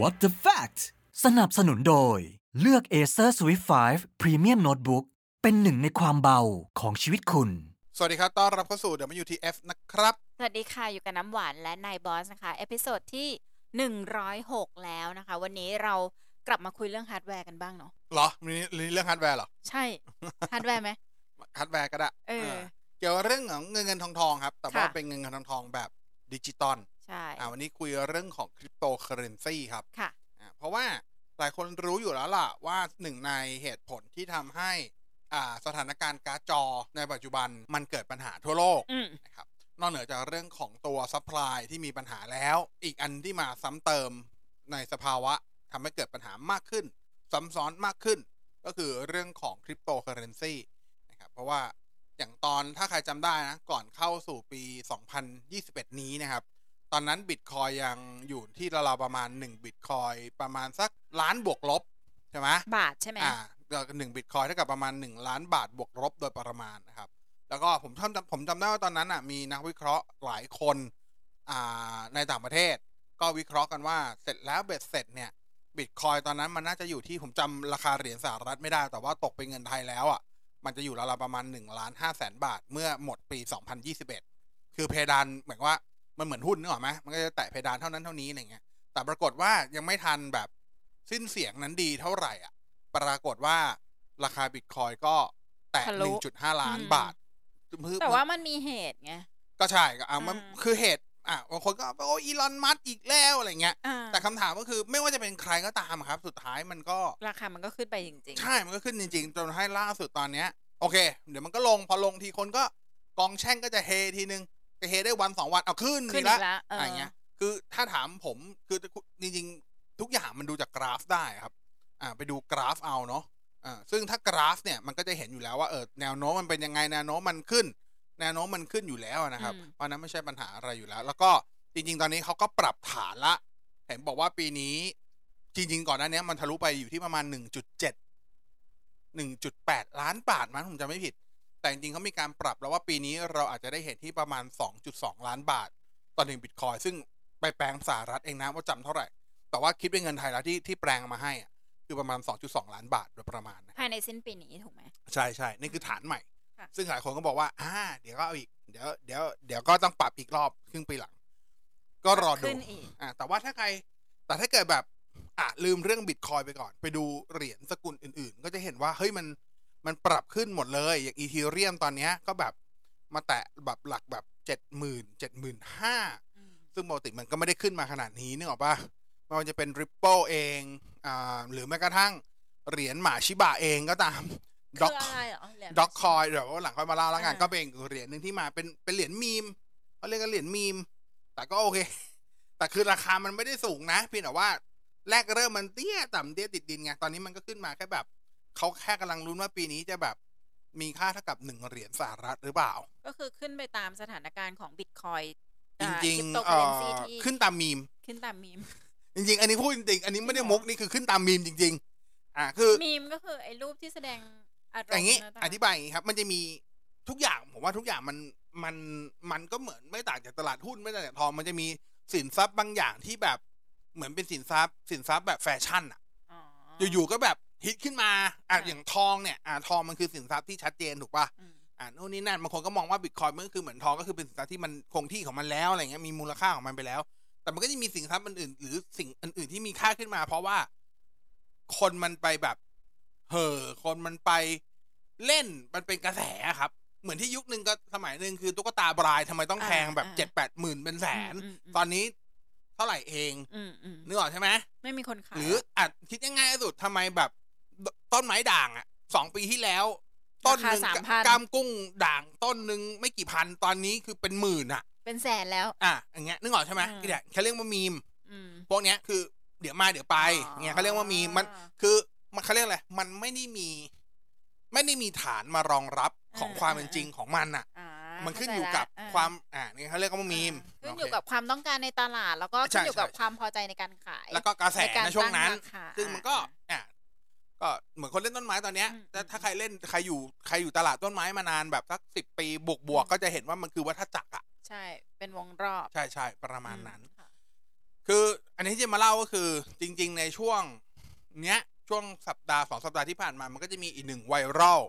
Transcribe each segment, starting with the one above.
What the fact สนับสนุนโดย เลือก Acer Swift 5 Premium Notebook เป็นหนึ่งในความเบาของชีวิตคุณ สวัสดีครับ ต้อนรับเข้าสู่ WTF นะครับ สวัสดีค่ะ อยู่กับน้ำหวานและนายบอสนะคะ episode ที่ 106 แล้วนะคะ วันนี้เรากลับมาคุยเรื่องฮาร์ดแวร์กันบ้างเนาะ เหรอมีมีเรื่องฮาร์ดแวร์เหรอ ใช่ ฮาร์ดแวร์ไหม ฮาร์ดแวร์ก็ได้เออเออเกี่ยวกับเรื่องของเงินเงินทองทองครับ แต่ว่าค่ะ เป็นเงินเงินทองทองแบบดิจิตอล ใช่อ่าวันนี้คุยเรื่องของคริปโตเคอเรนซีครับค่ะอ่าเพราะว่าหลายคนรู้อยู่แล้วล่ะว่าหนึ่งในเหตุผลที่ทำให้อ่าสถานการณ์การ์ดจอในปัจจุบันมันเกิดปัญหาทั่วโลกอืมนะครับนอกเหนือจากเรื่องของตัว supply ที่มีปัญหาแล้ว อีกอันที่มาซ้ำเติมในสภาวะทำให้เกิดปัญหามากขึ้น ซ้ำซ้อนมากขึ้น ก็คือเรื่องของคริปโตเคอเรนซีนะครับเพราะว่าอย่างตอนถ้าใครจำได้นะ ก่อนเข้าสู่ปี 2021 นี้นะครับ ตอนนั้นบิตคอยยังอยู่ที่ราวๆประมาณ1บิตคอยประมาณสักล้านบวกลบใช่ไหมบาทใช่ไหมอ่าหนึ่งบิตคอยเท่ากับประมาณ 1 ล้านบาทบวกลบโดยประมาณนะครับ แล้วก็ผมจำผมจำได้ว่าตอนนั้นอะมีนักวิเคราะห์หลายคนอ่าในต่างประเทศ ก็วิเคราะห์กันว่าเสร็จแล้วเบ็ดเสร็จเนี่ยบิตคอยตอนนั้นมันน่าจะอยู่ที่ผมจำราคาเหรียญสหรัฐไม่ได้ แต่ว่าตกเป็นเงินไทยแล้วอะมันจะอยู่ราวๆประมาณ1ล้าน5แสนบาท เมื่อหมดปี 2021 คือเพดานเหมือนว่า มันเหมือนหุ้นนึกออกไหมมันก็จะแตะเพดานเท่านั้นเท่านี้อะไรเงี้ย แต่ปรากฏว่ายังไม่ทันแบบสิ้นเสียงนั้นดีเท่าไหร่อะ ปรากฏว่าราคาบิตคอยก็แตะทะลุ1.5ล้านอืมบาท แต่ว่ามันมีเหตุไง ก็ใช่ก็อะมันอืมคือเหตุ อะบางคนก็โอ้อีลอนมัสอีกแล้วอะไรเงี้ยอ่าแต่คำถามก็คือไม่ว่าจะเป็นใครก็ตามครับ สุดท้ายมันก็ ราคามันก็ขึ้นไปจริงใช่ มันก็ขึ้นจริง ๆ จนให้ล่าสุดตอนเนี้ย โอเค เดี๋ยวมันก็ลง พอลงทีคนก็กองแช่งก็จะเฮทีนึงจะ เฮได้วันสองวันเอาขึ้นๆขึ้นอีอีกกแล้วแล้วเอออะไรเงี้ย คือถ้าถามผมคือจริงๆ ทุกอย่างมันดูจากกราฟได้ครับ อ่า ไปดูกราฟเอาเนาะอ่าซึ่งถ้ากราฟเนี่ยมันก็จะเห็นอยู่แล้วว่าเออแนวโน้มมันเป็นยังไงแนวโน้มมันขึ้น แนวโน้มมันขึ้นอยู่แล้วนะครับเพราะฉะนั้นไม่ใช่ปัญหาอะไรอยู่แล้ว แล้วก็จริง ๆ ตอนนี้เขาก็ปรับฐานละ เห็นบอกว่าปีนี้ จริง ๆ ก่อนหน้านี้มันทะลุไปอยู่ที่ประมาณ 1.7 1.8 ล้านบาทมั้งผมจำไม่ผิด แต่จริงๆเขามีการปรับแล้วว่าปีนี้เราอาจจะได้เห็นที่ประมาณ 2.2 ล้านบาท ต่อหนึ่งบิตคอยซึ่งไปแปลงสหรัฐเองนะว่าจำเท่าไหร่ แต่ว่าคิดเป็นเงินไทยแล้วที่ที่แปลงมาให้อะคือประมาณ 2.2 ล้านบาทโดยประมาณนะภายในสิ้นปีนี้ถูกไหมใช่ใช่นี่คือฐานใหม่ค่ะซึ่งหลายคนก็บอกว่าอ่าเดี๋ยวก็เอาอีกเดี๋ยวเดี๋ยวเดี๋ยวก็ต้องปรับอีกรอบครึ่งปีหลัง ก็รอดูขึ้นอีกอ่าแต่ว่าถ้าใครแต่ถ้าเกิดแบบอะลืมเรื่องบิตคอยไปก่อน ไปดูเหรียญสกุลอื่น ๆ ก็จะเห็นว่าเฮ้ยมัน มันปรับขึ้นหมดเลย อย่างอีเทเรียมตอนเนี้ยก็แบบมาแตะแบบหลักแบบเจ็ดหมื่นเจ็ดหมื่นห้าอืมซึ่งปกติมันก็ไม่ได้ขึ้นมาขนาดนี้นึกออกปะไม่ว่าจะเป็น Ripple เองอ่าหรือแม้กระทั่งเหรียญหมาชิบะเองก็ตามคืออะไรเหรอเหรียญด็อกคอยเดี๋ยวหลังค่อยมาเล่าแล้วกันอ่าก็เป็นอีกเหรียญหนึ่งที่มาเป็นเป็นเหรียญมีมเขาเรียกกันเหรียญมีม แต่ก็โอเค แต่คือราคามันไม่ได้สูงนะเพียงแต่ว่าแรกเริ่มมันเตี้ยต่ำเตี้ยติดดินไงตอนนี้มันก็ขึ้นมาแค่แบบ เขาแค่กำลังลุ้นว่าปีนี้จะแบบมีค่าเท่ากับหนึ่งเหรียญสหรัฐหรือเปล่า ก็คือขึ้นไปตามสถานการณ์ของบิตคอยจริงคริปๆโตเคเอ่อเรนซีอที่ขึ้นตามมีม ขึ้นตามมีม จริง ๆ อันนี้พูดจริงๆ อันนี้ไม่ได้จริงเหรมุอกนี่คือขึ้นตามมีมจริง ๆ อ่าคือมีมก็คือไอ้รูปที่แสดงอารมณ์อย่างนี้นะจ๊ะอธิบายอย่างนี้ครับ มันจะมีทุกอย่างผมว่าทุกอย่างมันมันมันก็เหมือนไม่ต่างจากตลาดหุ้นไม่ต่างจากทองมันจะมีสินทรัพย์บางอย่างที่แบบเหมือนเป็นสินทรัพย์ สินทรัพย์แบบแฟชั่นอะอ๋ออยู่ๆก็แบบ ฮิตขึ้นมาอะค่ะอย่างทองเนี่ยอะทองมันคือสินทรัพย์ที่ชัดเจนถูกป่ะอืมอ่านู่นนี่นั่นบางคนก็มองว่าบิตคอยมันก็คือเหมือนทองก็คือเป็นสินทรัพย์ที่มันคงที่ของมันแล้วอะไรเงี้ยมีมูลค่าของมันไปแล้ว แต่มันก็จะมีสินทรัพย์อื่นๆหรือสิ่งอื่นๆที่มีค่าขึ้นมา เพราะว่าคนมันไปแบบเห่อคนมันไปเล่นมันเป็นกระแสอะครับ เหมือนที่ยุคนึงก็สมัยหนึ่งคือตุ๊กตาบรายทำไมต้องแพงแบบอ่าเจ็ดแปดหมื่นเป็นแสนอืมอืมตอนนี้เท่าไหร่เองอืมอืมนึกออกใช่ไหมไม่มีคนขายหรืออาจคิดยังไงสุดทำไมแบบ ตต้นไม้ด่างอะสองปีที่แล้ว ต้นหนึ่งสามพันกามกุ้งด่างต้นหนึ่งไม่กี่พันตอนนี้คือเป็นหมื่นอะ เป็นแสนแล้ว อะอย่างเงี้ยนึกออกใช่ไหมอืม เนี่ยเขาเรียกว่ามีม อืม พวกเนี้ยคือเดี๋ยวมาเดี๋ยวไปอ๋อเงี้ยเขาเรียกว่ามีมมันคือมันเขาเรียกอะไรมันไม่ได้มี ไม่ได้มีฐานมารองรับของความเป็นจริงของมันอะ อ่ามันขึ้นเข้าอยู่ใจกับละความอ่านี่เขาเรียกว่ามีมอ่าขึ้นโเคอยู่กับความต้องการในตลาด แล้วก็ใช่ขึ้นอยู่กับใช่ ความพอใจในการขายแล้วก็กระแสในการในช่วงนั้น ตั้งราคาซึ่งมันก็อะ ก็เหมือนคนเล่นต้นไม้ตอนเนี้ยอืมแต่ถ้าใครเล่นใครอยู่ใครอยู่ตลาดต้นไม้มานานแบบสักสิบปีบวกบวกๆก็จะเห็นว่ามันคือวัฏจักรอะใช่ เป็นวงรอบ ใช่ใช่ประมาณนั้นค่ะคืออันนี้ที่จะมาเล่าก็คือ จริง ๆ ในช่วง เนี้ยช่วงสัปดาห์สองสัปดาห์ที่ผ่านมา มันก็จะมีอีกหนึ่งไวรัล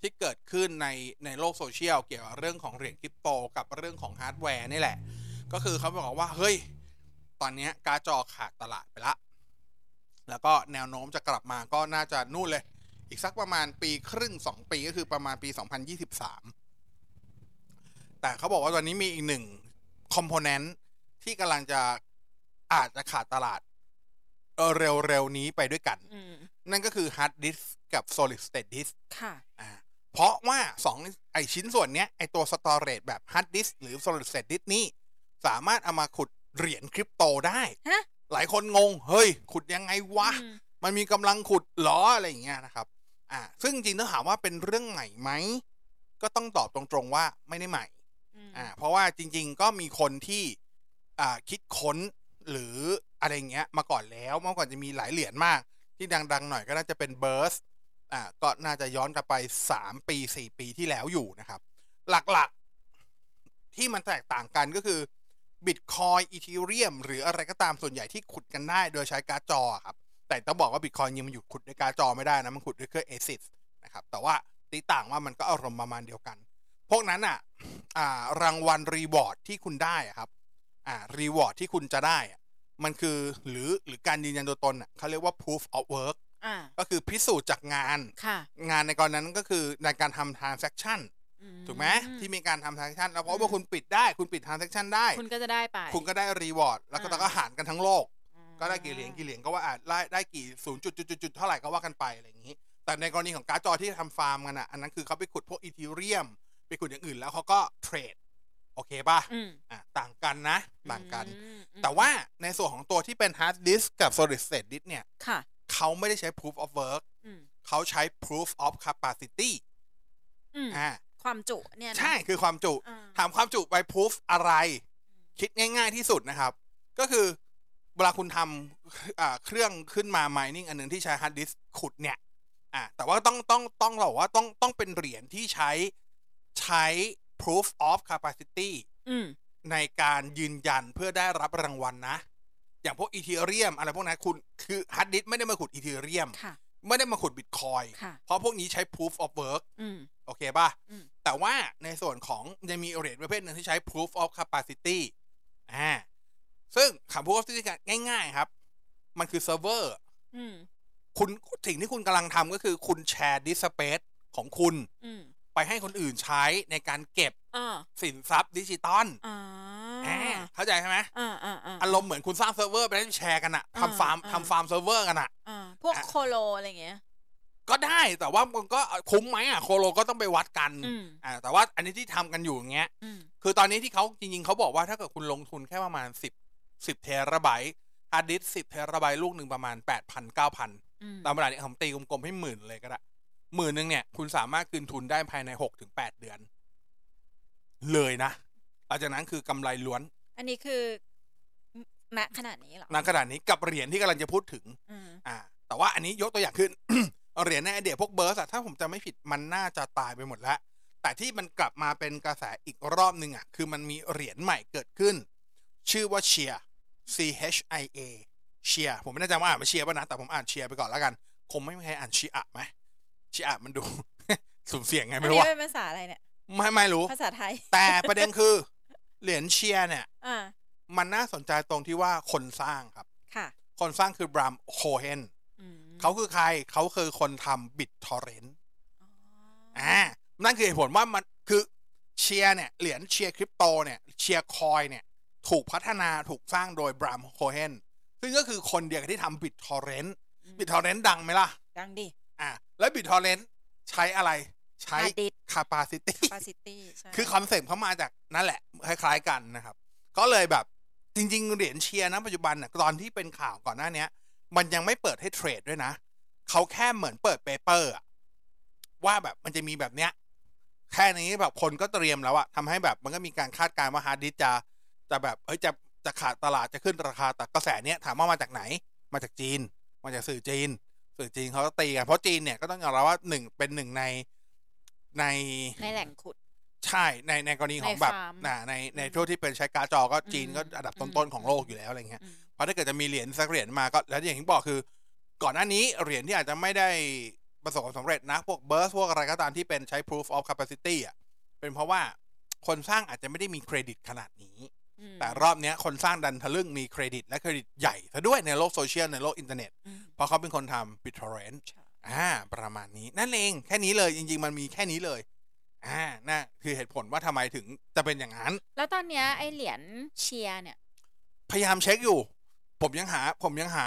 ที่เกิดขึ้นในในโลกโซเชียลเกี่ยวกับเรื่องของเหรียญคริปโตกับเรื่องของฮาร์ดแวร์นี่แหละ ก็คือเขาบอกว่าเฮ้ย ตอนเนี้ยการ์ดจอขาดตลาดไปละ แล้วก็แนวโน้มจะกลับมาก็น่าจะนู่นเลย อีกสักประมาณปีครึ่งสองปีก็คือประมาณปี 2023 แต่เขาบอกว่าตอนนี้มีอีกหนึ่งคอมโพเนนต์ที่กำลังจะอาจจะขาดตลาดเอ่อเร็วๆนี้ไปด้วยกันอืมนั่นก็คือ hard disk กับ solid state disk ค่ะอ่าเพราะว่าสองไอชิ้นส่วนเนี้ย ไอตัว storage แบบ hard disk หรือ solid state disk นี่สามารถเอามาขุดเหรียญคริปโตได้ฮะ หลายคนงง เฮ้ย ขุดยังไงวะอืมมันมีกำลังขุดเหรออะไรอย่างเงี้ยนะครับ อ่า ซึ่งจริงๆถ้าถามว่าเป็นเรื่องใหม่ไหม ก็ต้องตอบตรงๆว่าไม่ได้ใหม่อืมอ่า เพราะว่าจริง ๆ ก็มีคนที่อ่าคิดค้นหรืออะไรเงี้ยมาก่อนแล้ว เมื่อก่อนจะมีหลายเหรียญมาก ที่ดัง ๆ หน่อยก็น่าจะเป็นเบิร์สอ่า ก็น่าจะย้อนกลับไปสามปีสี่ปีที่แล้วอยู่นะครับ หลักๆ ที่มันแตกต่างกันก็คือ บิตคอยอีทีเรียมหรืออะไรก็ตามส่วนใหญ่ที่ขุดกันได้โดยใช้การ์ดจอครับ แต่ต้องบอกว่าบิตคอยน์ยังมันหยุดขุดด้วยการ์ดจอไม่ได้นะ มันขุดด้วยเครื่อง ASIC นะครับ แต่ว่าตีต่างว่ามันก็อารมณ์ประมาณเดียวกัน พวกนั้นอะอ่ารางวัล reward ที่คุณได้อะครับอ่า reward ที่คุณจะได้อะมันคือหรือหรือการยืนยันตัวตนอะเขาเรียกว่า proof of work อ่าก็คือพิสูจน์จากงานค่ะงานในกรณีนั้นก็คือในการทำ transaction อื ถูกไหมที่มีการทำ transaction แล้วเพราะว่าคุณปิดได้คุณปิด transaction ได้ คุณก็จะได้ไป คุณก็ได้รีวอร์ดแล้วก็อ่าแล้วก็หารกันทั้งโลกอืมก็ได้กี่เหรียญกี่เหรียญก็ว่าอะได้ได้กี่ศูนย์จุดจุดจุดจุดเท่าไหร่ก็ว่ากันไปอะไรอย่างนี้ แต่ในกรณีของการ์ดจอที่ทำฟาร์มกันอะอันนั้นคือเขาไปขุดพวกอีทีเรียมไปขุดอย่างอื่นแล้วเขาก็เทรดโอเคป่ะอืมอะต่างกันนะ ต่างกันอืมอืมแต่ว่าในส่วนของตัวที่เป็น hard disk กับ solid state disk เนี่ยค่ะเขาไม่ได้ใช้ proof of work อืมเขาใช้ proof of capacity อืมอ่า ความจุเนี่ยนะใช่คือความจุอ่าถามความจุไป proof อะไร คิดง่าย ๆที่สุดนะครับ ก็คือเวลาคุณทำอ่าเครื่องขึ้นมา mining อันหนึ่งที่ใช้ hard disk ขุดเนี่ย อ่า แต่ว่าต้องต้องต้องเราบอกว่าต้องต้องเป็นเหรียญที่ใช้ใช้ proof of capacity อืมในการยืนยันเพื่อได้รับรางวัลนะ อย่างพวก Ethereum อะไรพวกนั้นคุณคือฮาร์ดดิสก์ไม่ได้มาขุด Ethereum ค่ะไม่ได้มาขุดบิตคอยน์ค่ะเพราะพวกนี้ใช้ proof of work อืมโอเคป่ะอืม แต่ว่าในส่วนของจะมีเหรียญประเภทหนึ่งที่ใช้ proof of capacity อ่าซึ่งคำ proof of capacity ง่าย ๆ ครับ มันคือเซิร์ฟเวอร์อืมคุณสิ่งที่คุณกำลังทำก็คือคุณแชร์ disk space ของคุณอืมไปให้คนอื่นใช้ในการเก็บอ่าสินทรัพย์ดิจิตอลอ่าอ่าเข้าใจใช่ไหมอ่าอ่าอ่าอารมณ์เหมือนคุณสร้างเซิร์ฟเวอร์ไปให้แชร์กันอะอ่าทำฟาร์มอ่าทำฟาร์มเซิร์ฟเวอร์กันอะอ่าพวกอะ colo อะไรอย่างเงี้ย ก็ได้แต่ว่ามันก็คุ้มไหมอะ colo ก็ต้องไปวัดกันอืมอ่าแต่ว่าอันนี้ที่ทำกันอยู่อย่างเงี้ยอืมคือตอนนี้ที่เขาจริงๆเขาบอกว่าถ้าเกิดคุณลงทุนแค่ประมาณสิบสิบเทราไบต์ฮาร์ดดิสก์สิบเทราไบต์ลูกหนึ่งประมาณแปดพันเก้าพันอืมตามเวลาเนี่ยผมตีกลมๆให้หมื่นเลยก็ได้หมื่นหนึ่งเนี่ย คุณสามารถคืนทุนได้ภายในหกถึงแปดเดือน เลยนะหลังจากนั้นคือกำไรล้วน อันนี้คือณขนาดนี้เหรอณขนาดนี้กับเหรียญที่กำลังจะพูดถึงอืมอ่า แต่ว่าอันนี้ยกตัวอย่างขึ้น เหรียญในไอเดียพวกเบิร์สอะถ้าผมจะไม่ผิดมันน่าจะตายไปหมดแล้ว แต่ที่มันกลับมาเป็นกระแสอีกรอบหนึ่งอะคือมันมีเหรียญใหม่เกิดขึ้น ชื่อว่าเชีย C H I A เชียผมไม่แน่ใจว่าอ่านมาเชียป่ะนะแต่ผมอ่านเชียไปก่อนแล้วกัน คงไม่มีใครอ่านชีอะไหมชีอะมันดูสุ่มเสี่ยงไงอันไม่รู้นี้ว่าเป็นภาษาอะไรเนี่ยไม่ไม่รู้ภาษาไทย แต่ประเด็นคือเหรียญเชียเนี่ยอ่ามันน่าสนใจตรงที่ว่าคนสร้างครับ ค่ะ คนสร้างคือ Bram Cohen อืม เขาคือใครเขาคือคนทำ BitTorrent อ๋ออ่านั่นคือเหตุผลว่ามันคือเชียร์เนี่ย เหรียญเชียร์คริปโตเนี่ย เชียร์คอยเนี่ย ถูกพัฒนาถูกสร้างโดย Bram Cohen ซึ่งก็คือคนเดียวกับที่ทำ BitTorrent อืม BitTorrent ดังไหมล่ะ ดังดิ อ่าแล้ว BitTorrent ใช้อะไรใช้ Hard disk capacity capacity ใช่คือคอนเซ็ปต์เขามาจากนั่นแหละ คล้าย ๆ กันนะครับ ก็เลยแบบจริง ๆ เหรียญเชียร์นะปัจจุบันน่ะตอนที่เป็นข่าวก่อนหน้าเนี้ย มันยังไม่เปิดให้เทรดด้วยนะเขาแค่เหมือนเปิด paper อะว่าแบบมันจะมีแบบเนี้ยแค่นี้แบบคนก็เตรียมแล้วอะทำให้แบบมันก็มีการคาดการณ์ว่าฮาร์ดดิสก์จะจะแบบเอ้ยจะจะขาดตลาดจะขึ้นราคาแต่กระแสเนี้ยถามว่ามาจากไหน มาจากจีน มาจากสื่อจีน สื่อจีนเขาก็ตีกัน เพราะจีนเนี่ยก็ต้องยอมรับว่าหนึ่งเป็นหนึ่งในในในแหล่งขุด ใช่ในในกรณีของแบบในฟาร์มนะในในอืมทั่วที่เป็นใช้การ์ดจอก็จีนอืมก็อันดับอืมต้นๆของโลกอยู่แล้วอะไรเงี้ยอืมเพ ราะราะถ้าเกิดจะมีเหรียญสักเหรียญมาก็แล้วอย่างที่บอกคือ ก่อนหน้านี้เหรียญที่อาจจะไม่ได้ประสบความสำเร็จนะ พวก Burst พวกอะไรก็ตามที่เป็นใช้ proof of capacity อะเป็นเพราะว่าคนสร้างอาจจะไม่ได้มีเครดิตขนาดนี้อืมแต่รอบเนี้ยคนสร้างดันทะลึ่งมีเครดิต และเครดิตใหญ่ซะด้วยในโลกโซเชียลในโลกอินเทอร์เน็ตอืมเพราะเขาเป็นคนทำ BitTorrent ใช่อ่าประมาณนี้นั่นเองแค่นี้เลยจริง ๆ มันมีแค่นี้เลยอ่าน่ะคือเหตุผลว่าทำไมถึงจะเป็นอย่างนั้น แล้วตอนเนี้ยไอเหรียญเชียร์เนี่ย พยายามเช็คอยู่ ผมยังหา ผมยังหา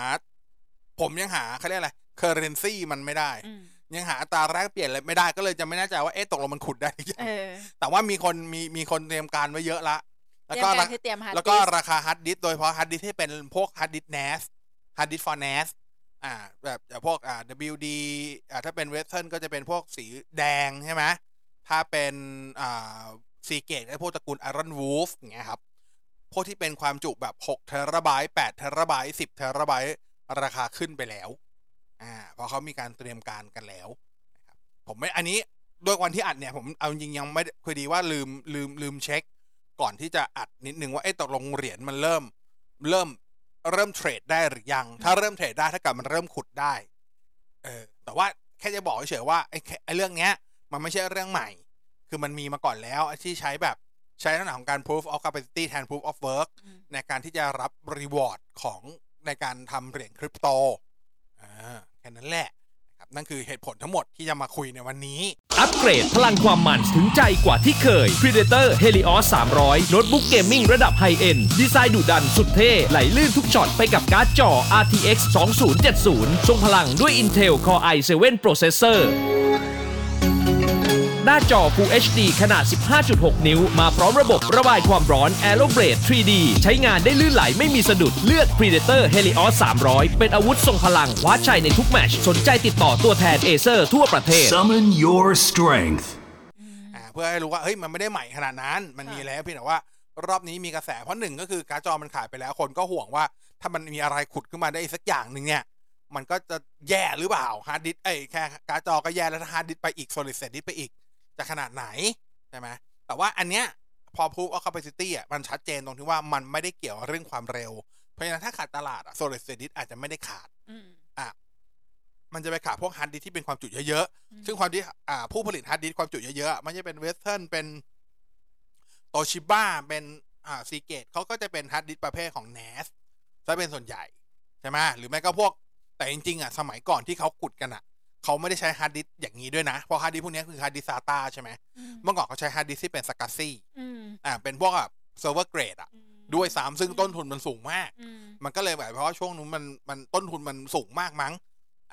ผมยังหาเขาเรียกอะไร currency มันไม่ได้อืมยังหาอัตราแลกเปลี่ยนอะไรไม่ได้ก็เลยจะไม่แน่ใจว่าเอ๊ะตกลงมันขุดได้หรือยังเออแต่ว่ามีคนมีมีคนเตรียมการไว้เยอะละเตแล้วรียมก็การราคือเตรียมฮาร์ดแล้วก็ดิสก์ราคาฮาร์ดดิสก์โดยเฉพาะฮาร์ดดิสก์ที่เป็นพวกฮาร์ดดิสก์ NAS ฮาร์ดดิสก์ for NAS อ่าแบบแบบพวกอ่า WD อ่าถ้าเป็น Western ก็จะเป็นพวกสีแดงใช่ไหมถ้าเป็นอ่า Seagate ก็พวกตระกูล Iron Wolf อย่างเงี้ยครับ พวกที่เป็นความจุแบบ6เทราไบต์8เทราไบต์10เทราไบต์ราคาขึ้นไปแล้วอ่าเพราะเขามีการเตรียมการกันแล้วครับผมไม่อันนี้ด้วยวันที่อัดเนี่ยผมเอาจริงยังไม่คือดีว่าลืมลืมลืมเช็ค ก่อนที่จะอัดนิดนึงว่าเอ๊ะตกลงเหรียญมันเริ่มเริ่มเริ่มเทรดได้หรือยัง ถ้าเริ่มเทรดได้ถ้าเกิดมันเริ่มขุดได้เออแต่ว่าแค่จะบอกเฉยว่าไอ้ไอ้เรื่องเนี้ย มันไม่ใช่เรื่องใหม่ คือมันมีมาก่อนแล้วที่ใช้แบบ ใช้ลักษณะของการ proof of capacity แทน proof of work อืมในการที่จะรับ reward ของในการทำเหรียญคริปโตอ่าแค่นั้นแหละนะครับนั่นคือเหตุผลทั้งหมดที่จะมาคุยในวันนี้ อัปเกรดพลังความมันถึงใจกว่าที่เคย Predator Helios 300 โน้ตบุ๊ก gaming ระดับ high-end ดีไซน์ดุดันสุดเท่ ไหลลื่นทุกช็อตไปกับการ์ดจอ RTX 2070 ทรงพลังด้วย Intel Core i7 Processor หน้าจอ Full HD ขนาด 15.6 นิ้ว มาพร้อมระบบระบายความร้อน Aeroblade 3D ใช้งานได้ลื่นไหลไม่มีสะดุดเลือก Predator Helios 300 เป็นอาวุธทรงพลังคว้าชัยในทุกแมตช์สนใจติดต่อตัวแทนเอเซอร์ทั่วประเทศ Summon your strength. อ่าเพื่อให้รู้ว่าเฮ้ยมันไม่ได้ใหม่ขนาดนั้น มันมีแล้วเพียงแต่ว่า รอบนี้มีกระแสเพราะหนึ่งก็คือการ์ดจอมันขายไปแล้วคนก็ห่วงว่า ถ้ามันมีอะไรขุดขึ้นมาได้อีกสักอย่างหนึ่งเนี่ยมันก็จะแย่หรือเปล่าฮาร์ดดิสก์เอ้ยแค่การ์ดจอก็แย่แล้วถ้าฮาร์ดดิสก์ไปอีก solid state disk ไปอีก จะขนาดไหน ใช่ไหมแต่ว่าอันเนี้ยพอ proof of capacity อะมันชัดเจนตรงที่ว่ามันไม่ได้เกี่ยวกับเรื่องความเร็ว เพราะฉะนั้นถ้าขาดตลาดอะ solid state disk อาจจะไม่ได้ขาดอืมมันจะไปขาดพวกฮาร์ดดิสก์ที่เป็นความจุเยอะๆซึ่งความที่อ่าผู้ผลิตฮาร์ดดิสก์ความจุเยอะๆไม่ใช่เป็น Western เป็นโตชิบ้าเป็นอ่า Seagate เขาก็จะเป็นฮาร์ดดิสก์ประเภทของ NAS ซะเป็นส่วนใหญ่ ใช่ไหมหรือไม่ก็พวกแต่จริงๆอะสมัยก่อนที่เขาขุดกันอะ เขาไม่ได้ใช้ฮาร์ดดิสก์อย่างนี้ด้วยนะ เพราะฮาร์ดดิสก์พวกนี้คือฮาร์ดดิสก์ SATA ใช่ไหมอืมเมื่อก่อนเขาใช้ฮาร์ดดิสก์ที่เป็น SCSI อืมอ่าเป็นพวกแบบเซิร์ฟเวอร์เกรดอะอืมด้วยซ้ำซึ่งต้นทุนมันสูงมากอืมมันก็เลยแบบเพราะว่าช่วงนู้นมันมันต้นทุนมันสูงมากมั้ง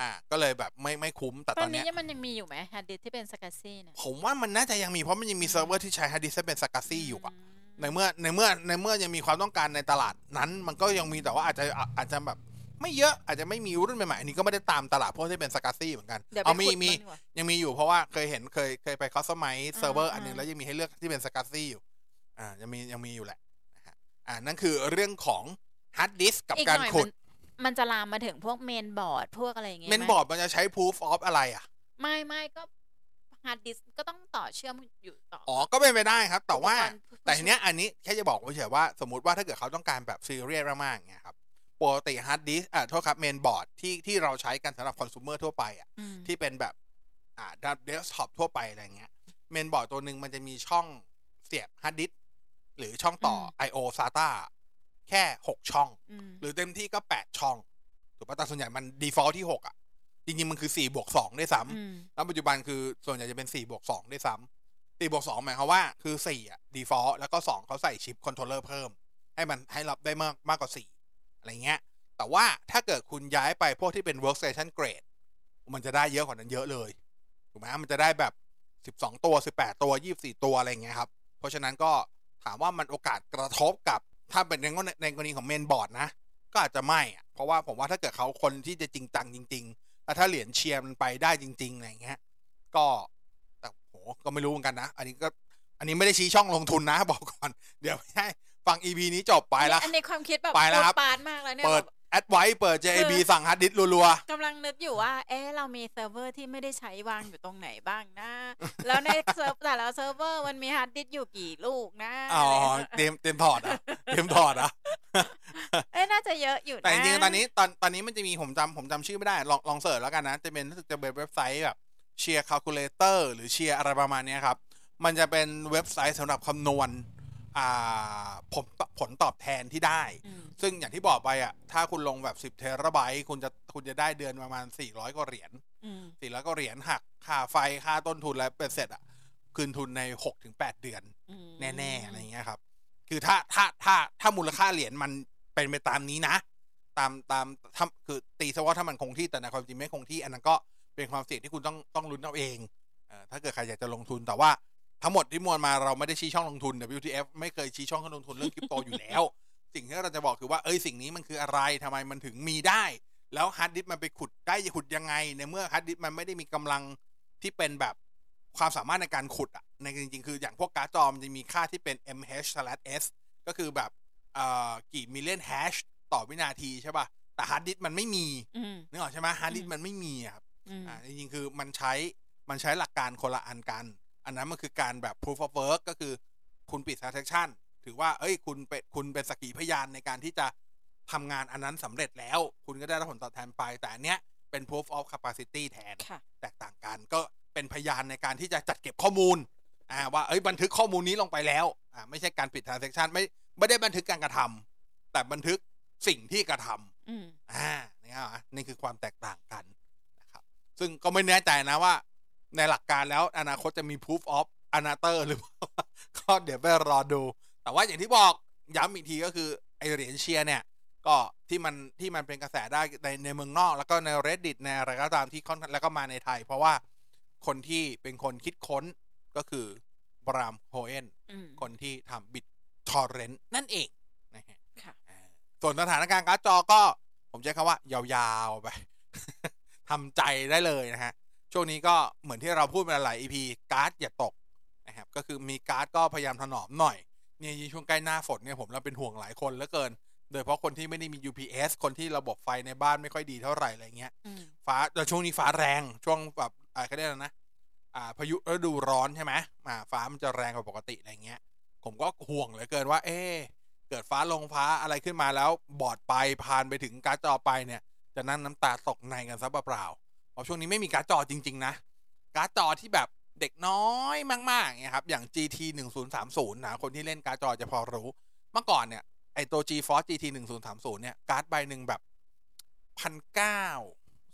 อ่า ก็เลยแบบไม่ไม่คุ้มแต่ตตออนนนี้เนี้ยยังมันยังมีอยู่ไหมฮาร์ดดิสก์ที่เป็น SCSI เนี่ยผมว่ามันน่าจะยังมีเพราะมันยังมีเซิร์ฟเวอร์ที่ใช้ฮาร์ดดิสก์เป็น SCSI อยู่อะในเมื่อในเมื่อในเมื่อยังมีความต้องการในตลาดนั้น มันก็ยังมีแต่ว่าอาจจะอะอาจจะแบบ ไม่เยอะอาจจะไม่มีรุ่นใหม่ๆอันนี้ก็ไม่ได้ตามตลาดพวกที่เป็น SCSI เหมือนกันเดี๋ยวไปเอามีขุดมีบ้างดีกว่า ยังมีอยู่เพราะว่าเคยเห็นเคยเคยไป customize เซิร์ฟเวอร์อ่าอันหนึ่งอ่าแล้วยังมีให้เลือกที่เป็น SCSI อยู่อ่ายังมียังมีอยู่แหละนะฮะอ่านั่นคือเรื่องของฮาร์ดดิสก์กับอีกการหน่อยขุมัดนมันจะลามมาถึงพวกเมนบอร์ดพวกอะไรอย่างเงี้ยเมนไหบอร์ดมันจะใช้ proof of อะไรอะไม่ไม่ก็ฮาร์ดดิสก์ก็ต้องต่อเชื่อมอยู่ต่ออ๋อก็เป็นไปได้ครับ แต่ว่า อุปกรณ์ผู้แต่ทีเนี้ยอันนี้แค่จะบอกไว้เฉยว่าสมมติว่าถ้าเกิดเขาต้องการแบบซีเรียสมากๆอย่างเงี้ยครับ ปกติฮาร์ดดิสก์อ่าโทษครับเมนบอร์ดที่ที่เราใช้กันสำหรับคอน sumer ทั่วไปอะอืมที่เป็นแบบอ่าเดสก์ท็อปทั่วไปอะไรเงี้ยเมนบอร์ดตัวหนึ่งมันจะมีช่องเสียบฮาร์ดดิสก์หรือช่องต่อ I/O SATA แค่6ช่องอืมหรือเต็มที่ก็8ช่องถูกป่ะแต่ส่วนใหญ่มัน default ที่6อะ จริงๆ มันคือ4บวก2ด้วยซ้ำอืมแล้วปัจจุบันคือส่วนใหญ่จะเป็น4บวก2ด้วยซ้ำ4บวก2หมายความว่าคือ4อะ default แล้วก็2เขาใส่ชิป controller เพิ่ม ให้มันให้รับได้มากมากกว่า4 อะไรเงี้ย แต่ว่าถ้าเกิดคุณย้ายไปพวกที่เป็น workstation grade มันจะได้เยอะกว่านั้นเยอะเลย ถูกไหมมันจะได้แบบ 12 ตัว 18 ตัว 24 ตัวอะไรเงี้ยครับ เพราะฉะนั้นก็ถามว่ามันโอกาสกระทบกับถ้าเป็นในในกรณีของเมนบอร์ดนะ ก็อาจจะไม่ เพราะว่าผมว่าถ้าเกิดเขาคนที่จะจริงจังจริงๆแล้วถ้าเหรียญเชียร์มันไปได้จริงๆอะไรเงี้ย ก็แต่โหก็ไม่รู้เหมือนกันนะ อันนี้ก็อันนี้ไม่ได้ชี้ช่องลงทุนนะ บอกก่อน เดี๋ยวไม่ใช่ ฟัง EP นี้จบไปแล้วอันนี้ความคิดแบบไปแล้วครับโคตปานมากแล้วเนี่ยเปิดแบบแอดไว้เปิด JIB สั่งฮาร์ดดิสก์รัวกำลังนึกอยู่ว่า เอ๊ะเรามีเซิร์ฟเวอร์ที่ไม่ได้ใช้วางอยู่ตรงไหนบ้างนะ แล้วในเซิร์ฟแต่ละเซิร์ฟเวอร์มันมีฮาร์ดดิสก์อยู่กี่ลูกนะๆอ๋อ เตรียมเตรียมถอดอะ เตรียมถอดอะ เอ๊ะน่าจะเยอะอยู่นะแต่จริงๆตอนนี้ตอนตอนนี้มันจะมีผมจำผมจำชื่อไม่ได้ ลองลอง search แล้วกันนะ จะเป็นรู้สึกจะเป็นเว็บไซต์แบบเชียร์ค l ลคูลเลเตอร์หรือเชียร์อะไรประมาณเนี้ยครับ มันจะเป็นเว็บไซต์สำหรับคำนวณอ่า ผลผลตอบแทนที่ได้อืมซึ่งอย่างที่บอกไปอะ ถ้าคุณลงแบบ 10 เทราไบต์คุณจะคุณจะได้เดือนประมาณ 400กว่าเหรียญอืม400กว่าเหรียญหักค่าไฟค่าต้นทุนแล้วเป็นเสร็จอะ คืนทุนใน 6-8 เดือนอืมแน่ๆอะไรเงี้ยครับ คือถ้าถ้าถ้าถ้ามูลค่าเหรียญมันเป็นไปตามนี้นะ ตามตามทำคือตีซะว่าถ้ามันคงที่แต่ในความจริงไม่คงที่ อันนั้นก็เป็นความเสี่ยงที่คุณต้องต้องลุ้นเอาเองเออถ้าเกิดใครอยากจะลงทุนแต่ว่า ทั้งหมดทั้งมวลมาเราไม่ได้ชี้ช่องลงทุน WTF ไม่เคยชี้ช่องการลงทุนเรื่องคริปโตอยู่แล้ว สิ่งที่เราจะบอกคือว่าเอ้ยสิ่งนี้มันคืออะไรทำไมมันถึงมีได้ แล้วฮาร์ดดิสก์มันไปขุดได้ขุดยังไง ในเมื่อฮาร์ดดิสก์มันไม่ได้มีกำลังที่เป็นแบบความสามารถในการขุดอะในจริง ๆ คืออย่างพวกการ์ดจอมันจะมีค่าที่เป็น mh/s ก็คือแบบเอ่อกี่ million hash ต่อวินาทีใช่ป่ะแต่ฮาร์ดดิสก์มันไม่มีอืมนึกออกใช่ไหมฮาร์ดดิสอืก์มมันไม่มีอะครับอืมอ่าจริงๆคือมันใช้มันใช้หลักการคนละอันกัน อันนั้นมันคือการแบบ proof of work ก็คือคุณปิด transaction ถือว่า เอ้ย คุณเป็นคุณเป็นสักขีพยานในการที่จะทำงานอันนั้นสำเร็จแล้ว คุณก็ได้รับผลตอบแทนไป แต่อันเนี้ยเป็น proof of capacity แทนค่ะแตกต่างกัน ก็เป็นพยานในการที่จะจัดเก็บข้อมูล อ่า ว่า เอ้ย บันทึกข้อมูลนี้ลงไปแล้ว อ่า ไม่ใช่การปิด transaction ไม่ ไม่ได้บันทึกการกระทำ แต่บันทึกสิ่งที่กระทำอืมอ่า นี่ครับนี่คือความแตกต่างกันนะครับ ซึ่งก็ไม่แน่ใจนะว่า ในหลักการแล้วอนาคตจะมี proof of another หรือเปล่าก็เดี๋ยวไปรอดู แต่ว่าอย่างที่บอกย้ำอีกทีก็คือ ไอเหรียญเชียร์เนี่ย ก็ที่มันที่มันเป็นกระแสได้ในในเมืองนอก แล้วก็ใน reddit ในอะไรก็ตามที่ค่อนแล้วก็มาในไทย เพราะว่าคนที่เป็นคนคิดค้นก็คือบรามโฮเอนอืมคนที่ทำบิตtorrent นั่นเองนะฮะค่ะอ่าส่วนสถานการณ์การ์ดจอก็ ผมใช้คำว่ายาวๆไปทำใจได้เลยนะฮะ ช่วงนี้ก็เหมือนที่เราพูดมาหลาย EP การ์ดอย่าตกนะครับก็คือมีการ์ดก็พยายามถนอมหน่อยเนี่ยยิ่งช่วงใกล้หน้าฝนเนี่ยผมเราเป็นห่วงหลายคนเหลือเกิน โดยเฉพาะคนที่ไม่ได้มี UPS คนที่ระบบไฟในบ้านไม่ค่อยดีเท่าไหร่อะไรเงี้ยฟ้าแต่ช่วงนี้ฟ้าแรงช่วงแบบอ่าเขาเรียกอะไรนะอ่าพายุฤดูร้อนใช่ไหมอ่าฟ้ามันจะแรงกว่าปกติอะไรเงี้ย ผมก็ห่วงเหลือเกินว่า เอ๊ะเกิดฟ้าลงฟ้าอะไรขึ้นมาแล้วบอดไปผ่านไปถึงการ์ดจอไปเนี่ย จะนั่นน้ำตาตกในกันซะเปล่า ๆเพราะช่วงนี้ไม่มีการ์ดจอจริง ๆ นะ การ์ดจอที่แบบเด็กน้อยมากๆเนี่ยครับ อย่าง GT 1030นะคนที่เล่นการ์ดจอจะพอรู้ เมื่อก่อนเนี่ยไอตัว GeForce GT 1030เนี่ยการ์ดใบหนึ่งแบบพันเก้า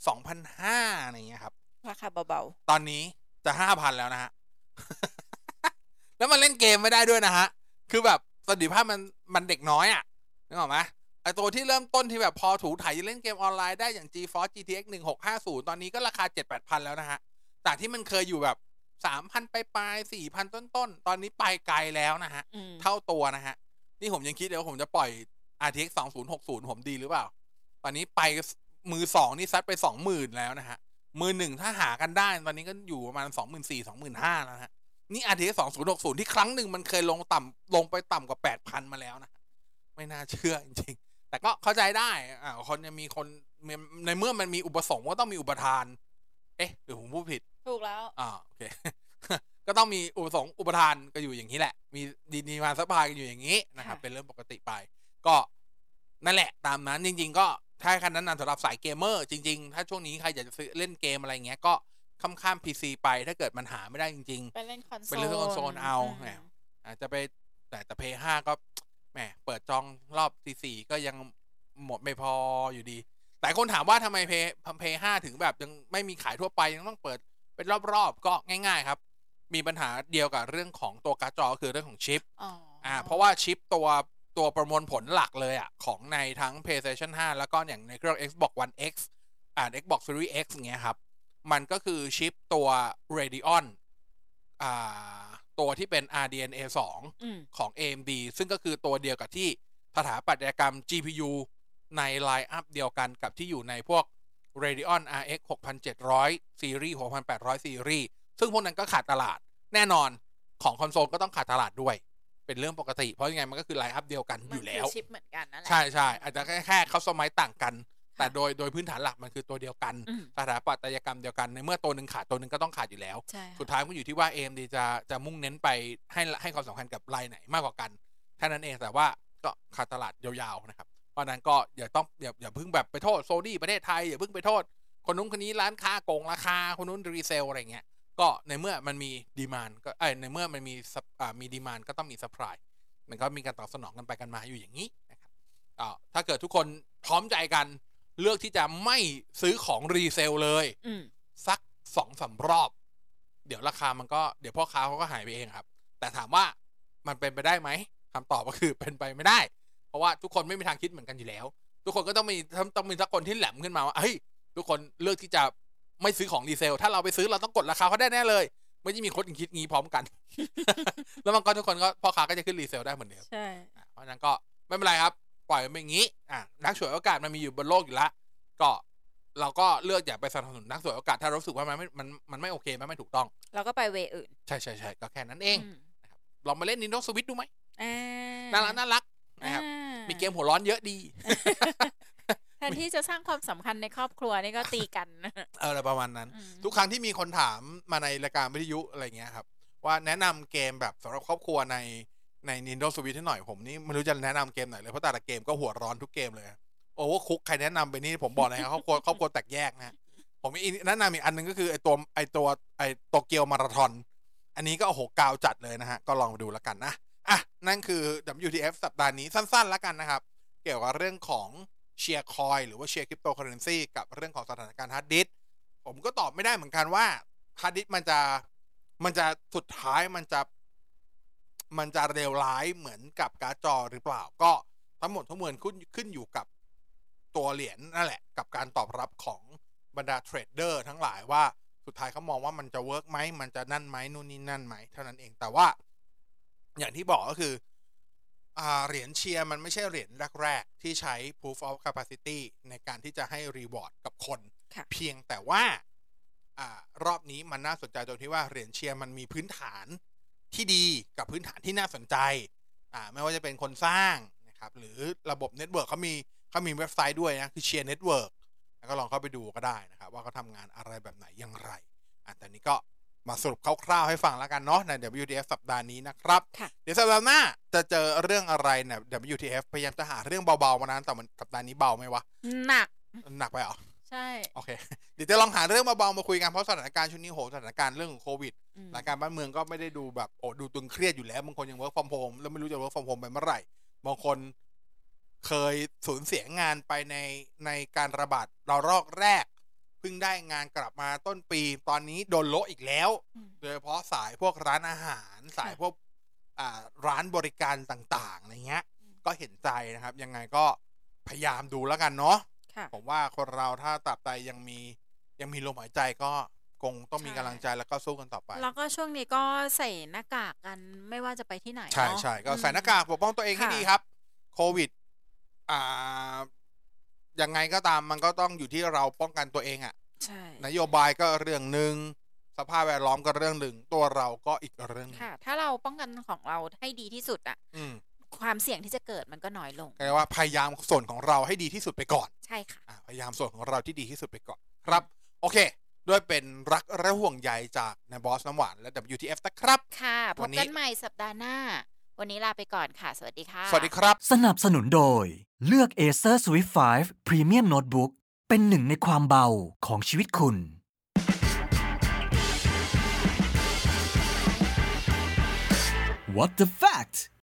สองพันห้าอะไรเงี้ยครับ ราคาเบาตอนนี้จะห้าพันแล้วนะฮะ แล้วมันเล่นเกมไม่ได้ด้วยนะฮะ คือแบบประสิทธิภาพมันมันเด็กน้อยอะ่ะนึกออกไหม ไอตัวที่เริ่มต้นที่แบบพอถูถ่ายเล่นเกมออนไลน์ได้อย่าง GeForce GTX 1650 ตอนนี้ก็ราคา 7 8 0 0แล้วนะฮะ จากที่มันเคยอยู่แบบ 3,000 ไปปลายๆ4,000 ต้นต้นๆตอนนี้ไปไกลแล้วนะฮะๆอืมเท่าตัวนะฮะ นี่ผมยังคิดเลยว่าผมจะปล่อย RTX 2060 ผมดีหรือเปล่า ตอนนี้ไปมือสองนี่ซัดไปสองหมื่นแล้วนะฮะ มือหนึ่งถ้าหากันได้ ตอนนี้ก็อยู่ประมาณสองหมื่นสี่สองหมื่นห้าแล้วนะฮะนี่ RTX 2060 ที่ครั้งหนึ่งมันเคยลงต่ำลงไปต่ำกว่า 8,000 มาแล้วนะฮะไม่น่าเชื่อจริงๆ แต่ก็เข้าใจได้อ่าคนจะมีคนในเมื่อมันมีอุปสงค์ก็ต้องมีอุปทาน เอ๊ะหรือผมพูดผิด ถูกแล้วอ่าโอเค ก็ต้องมีอุปสงค์อุปทานก็อยู่อย่างนี้แหละ มี demand มี supply กันอยู่อย่างนี้นะครับค่ะเป็นเรื่องปกติไป ก็นั่นแหละ ตามนั้นจริง ๆ ก็ถ้าคันนั้นนำสำหรับสายเกมเมอร์จริง ๆ ถ้าช่วงนี้ใครอยากจะซื้อเล่นเกมอะไรเงี้ยก็ข้ามข้ามพีซีไปถ้าเกิดมันหาไม่ได้จริงไปเล่นคอนโซลไปเล่นคอนโซลเอามแหมๆอาจจะไปแต่แต่เพลย์ห้าก็แห มเปิดจองรอบทีสี่ก็ยังหมดไม่พออยู่ดี แต่คนถามว่าทำไมเพลย์เพย์ห้าถึงแบบยังไม่มีขายทั่วไปยังต้องเปิดเป็นรอบๆก็ง่ายๆครับ มีปัญหาเดียวกับเรื่องของตัวการ์ดจอคือเรื่องของชิปอ๋ออ่าเพราะว่าชิปตัวตัวประมวลผลหลักเลยอะของในทั้ง PlayStation 5 แล้วก็อย่างในเครื่อง Xbox One X อ่า Xbox Series X อย่างเงี้ยครับ มันก็คือชิปตัว Radeon อ่า ตัวที่เป็น RDNA 2อืมของ AMD ซึ่งก็คือตัวเดียวกับที่สถาปัตยกรรม GPU ใน line-up เดียวกันกับที่อยู่ในพวก Radeon RX 6700 ซีรีส์ 6800 ซีรีส์ ซึ่งพวกนั้นก็ขาดตลาด แน่นอนของคอนโซลก็ต้องขาดตลาดด้วย เป็นเรื่องปกติ เพราะยังไงมันก็คือ line-up เดียวกันอยู่แล้วคือชิปเหมือนกันนั่นแหละ ใช่ใช่อาจจะแค่แค่ customize ต่างกัน แต่โดยโดยพื้นฐานหลักมันคือตัวเดียวกันอืมสถาปัตยกรรมเดียวกันในเมื่อตัวหนึ่งขาดตัวหนึ่งก็ต้องขาดอยู่แล้วใช่ค่ะสุดท้ายมันอยู่ที่ว่า AMD จะจะมุ่งเน้นไปให้ให้ความสำคัญกับไลน์ไหนมากกว่ากันแค่นั้นเองแต่ว่าก็ขาดตลาดยาวๆนะครับเพราะฉะนั้นก็อย่าต้องอย่าอย่าเพิ่งแบบไปโทษโซนี่ประเทศไทยอย่าเพิ่งไปโทษ คนนู้นคนนี้ร้านค้าโกงราคาคนนู้น resale อะไรเงี้ยก็ในเมื่อมันมี demand ก็เอ้ยในเมื่อมันมี sup- อ่ามี demand ก็ต้องมี supply มันก็มีการตอบสนองกันไปกันมาอยู่อย่างนี้นะครับอ่าถ้าเกิดทุกคนพร้อมใจกัน เลือกที่จะไม่ซื้อของ resale เลยอืมสักสองสามรอบ เดี๋ยวราคามันก็เดี๋ยวพ่อค้าเขาก็หายไปเองครับ แต่ถามว่ามันเป็นไปได้ไหมคำตอบก็คือเป็นไปไม่ได้ เพราะว่าทุกคนไม่มีทางคิดเหมือนกันอยู่แล้ว ทุกคนก็ต้องมีต้องต้องมีสักคนที่แหลมขึ้นมาว่าเฮ้ยทุกคนเลือกที่จะไม่ซื้อของดีเซล ถ้าเราไปซื้อเราต้องกดราคาเขาได้แน่เลยไม่ได้มีคนคิดงี้พร้อมกัน แล้วมันก็ทุกคนก็พ่อค้าก็จะขึ้นรีเซลได้เหมือนเดิมใช่อะเพราะฉะนั้นก็ไม่เป็นไรครับ ปล่อยมันเป็นอย่างนี้อะนักฉวยโอกาสมันมีอยู่บนโลกอยู่แล้วก็เราก็เลือกอย่าไปสนับสนุนนักฉวยโอกาสถ้าเรารู้สึกว่ามันไม่มันมันไม่โอเคมันไม่ถูกต้อง เราก็ไปเวอื่นใช่ใช่ใช่ก็แค่นั้นเองอืมลองมาเล่น Nintendo Switch ดูไหมอ่าน่ารักน่ารักนะครับอ่ามีเกมหัวร้อนเยอะดี แทนที่จะสร้างความสัมพันธ์ในครอบครัวนี่ก็ตีกันเอออะไรประมาณนั้น อืมทุกครั้งที่มีคนถามมาในรายการวิทยุอะไรเงี้ยครับ ว่าแนะนำเกมแบบสำหรับครอบครัวใน ใน Nintendo Switch ให้หน่อยผมนี่ไม่รู้จะแนะนำเกมไหนเลย เพราะแต่ละเกมก็หัวร้อนทุกเกมเลยโอ้ว่าคุกใครแนะนำไปนี่ผมบอกเลยครับครอบครัวครอบครัวแตกแยกนะผมมีอีแนะนำอีกอันหนึ่งก็คือไอตัวไอตัวไอโตเกียวมาราธอนอันนี้ก็โอ้โหกาวจัดเลยนะฮะ ก็ลองไปดูแล้วกันนะอะนั่นคือ WTF สัปดาห์นี้สั้นๆแล้วกันนะครับ เกี่ยวกับเรื่องของเชียร์คอยหรือว่า Chia cryptocurrency กับเรื่องของสถานการณ์ฮาร์ดดิสก์ผมก็ตอบไม่ได้เหมือนกันว่าฮาร์ดดิสก์มันจะมันจะสุดท้ายมันจะ มันจะเลวร้ายเหมือนกับการ์ดจอหรือเปล่า ก็ทั้งหมดทั้งมวลขึ้นขึ้นอยู่กับตัวเหรียญนั่นแหละ กับการตอบรับของบรรดาเทรดเดอร์ทั้งหลายว่าสุดท้ายเขามองว่ามันจะ work ไหมมันจะนั่นไหมนู่นนี่นั่นไหมเท่านั้นเองแต่ว่า อย่างที่บอกก็คืออ่าเหรียญเชียร์มันไม่ใช่เหรียญแรกๆ ที่ใช้ proof of capacity ในการที่จะให้ reward กับคนค่ะเพียงแต่ว่าอ่ารอบนี้มันน่าสนใจตรงที่ว่าเหรียญเชียร์มันมีพื้นฐาน ที่ดีกับพื้นฐานที่น่าสนใจอ่าไม่ว่าจะเป็นคนสร้างนะครับหรือระบบ network เขามีเขามีเว็บไซต์ด้วยนะคือเชียร์ Network แล้วก็ลองเข้าไปดูก็ได้นะครับว่าเขาทำงานอะไรแบบไหนอย่างไรอะแต่นี้ก็มาสรุปคร่าวๆให้ฟังแล้วกันเนาะใน WTF สัปดาห์นี้นะครับค่ะเดี๋ยวสัปดาห์หน้าจะเจอเรื่องอะไรเนี่ย WTF พยายามจะหาเรื่องเบาๆมานั้นแต่มันสัปดาห์นี้เบาไหมวะ หนัก หนักไปเหรอ ใช่ โอเค เดี๋ยวจะลองหาเรื่องเบาๆมาคุยกันเพราะสถานการณ์ช่วงนี้โหสถานการณ์เรื่องของโควิดอืมสถานการณ์บ้านเมืองก็ไม่ได้ดูแบบโอ้ดูตึงเครียดอยู่แล้วบางคนยัง work from home แล้วไม่รู้จะ work from home ไปเมื่อไหร่บางคนเคยสูญเสียงานไปในในการระบาดเรารอกแรกเพิ่งได้งานกลับมาต้นปีตอนนี้โดนโละอีกแล้วอืมโดยเฉพาะสายพวกร้านอาหารสายพวกอ่าร้านบริการต่างๆอะไรเงี้ย ก็เห็นใจนะครับ ยังไงก็พยายามดูแล้วกันเนาะค่ะ ผมว่าคนเราถ้าตราบใดยังมียังมีลมหายใจก็คงต้องมีใช่กำลังใจแล้วก็สู้กันต่อไป แล้วก็ช่วงนี้ก็ใส่หน้ากากกันไม่ว่าจะไปที่ไหนใช่เนอะใช่ก็อืมใส่หน้ากากปกป้องตัวเองให้ค่ะดีครับ โควิด อ่ายังไงก็ตามมันก็ต้องอยู่ที่เราป้องกันตัวเองอะใช่นโยบายก็เรื่องหนึ่งสภาพแวดล้อมก็เรื่องหนึ่งตัวเราก็อีกเรื่องหนึ่งค่ะ ถ้าเราป้องกันของเราให้ดีที่สุดอะอืม ความเสี่ยงที่จะเกิดมันก็น้อยลงก็เรียกว่าพยายามส่วนของเราให้ดีที่สุดไปก่อน ใช่ค่ะอ่าพยายามส่วนของเราที่ดีที่สุดไปก่อนครับ โอเค ด้วยเป็นรักและห่วงใยจากนายบอสน้ำหวานและ WTF นะครับ ค่ะพวับนนี้กันใหม่สัปดาห์หน้า วันนี้ลาไปก่อนค่ะ สวัสดีค่ะ สวัสดีครับ สนับสนุนโดย เลือก Acer Swift 5 Premium Notebook เป็นหนึ่งในความเบาของชีวิตคุณ What the fact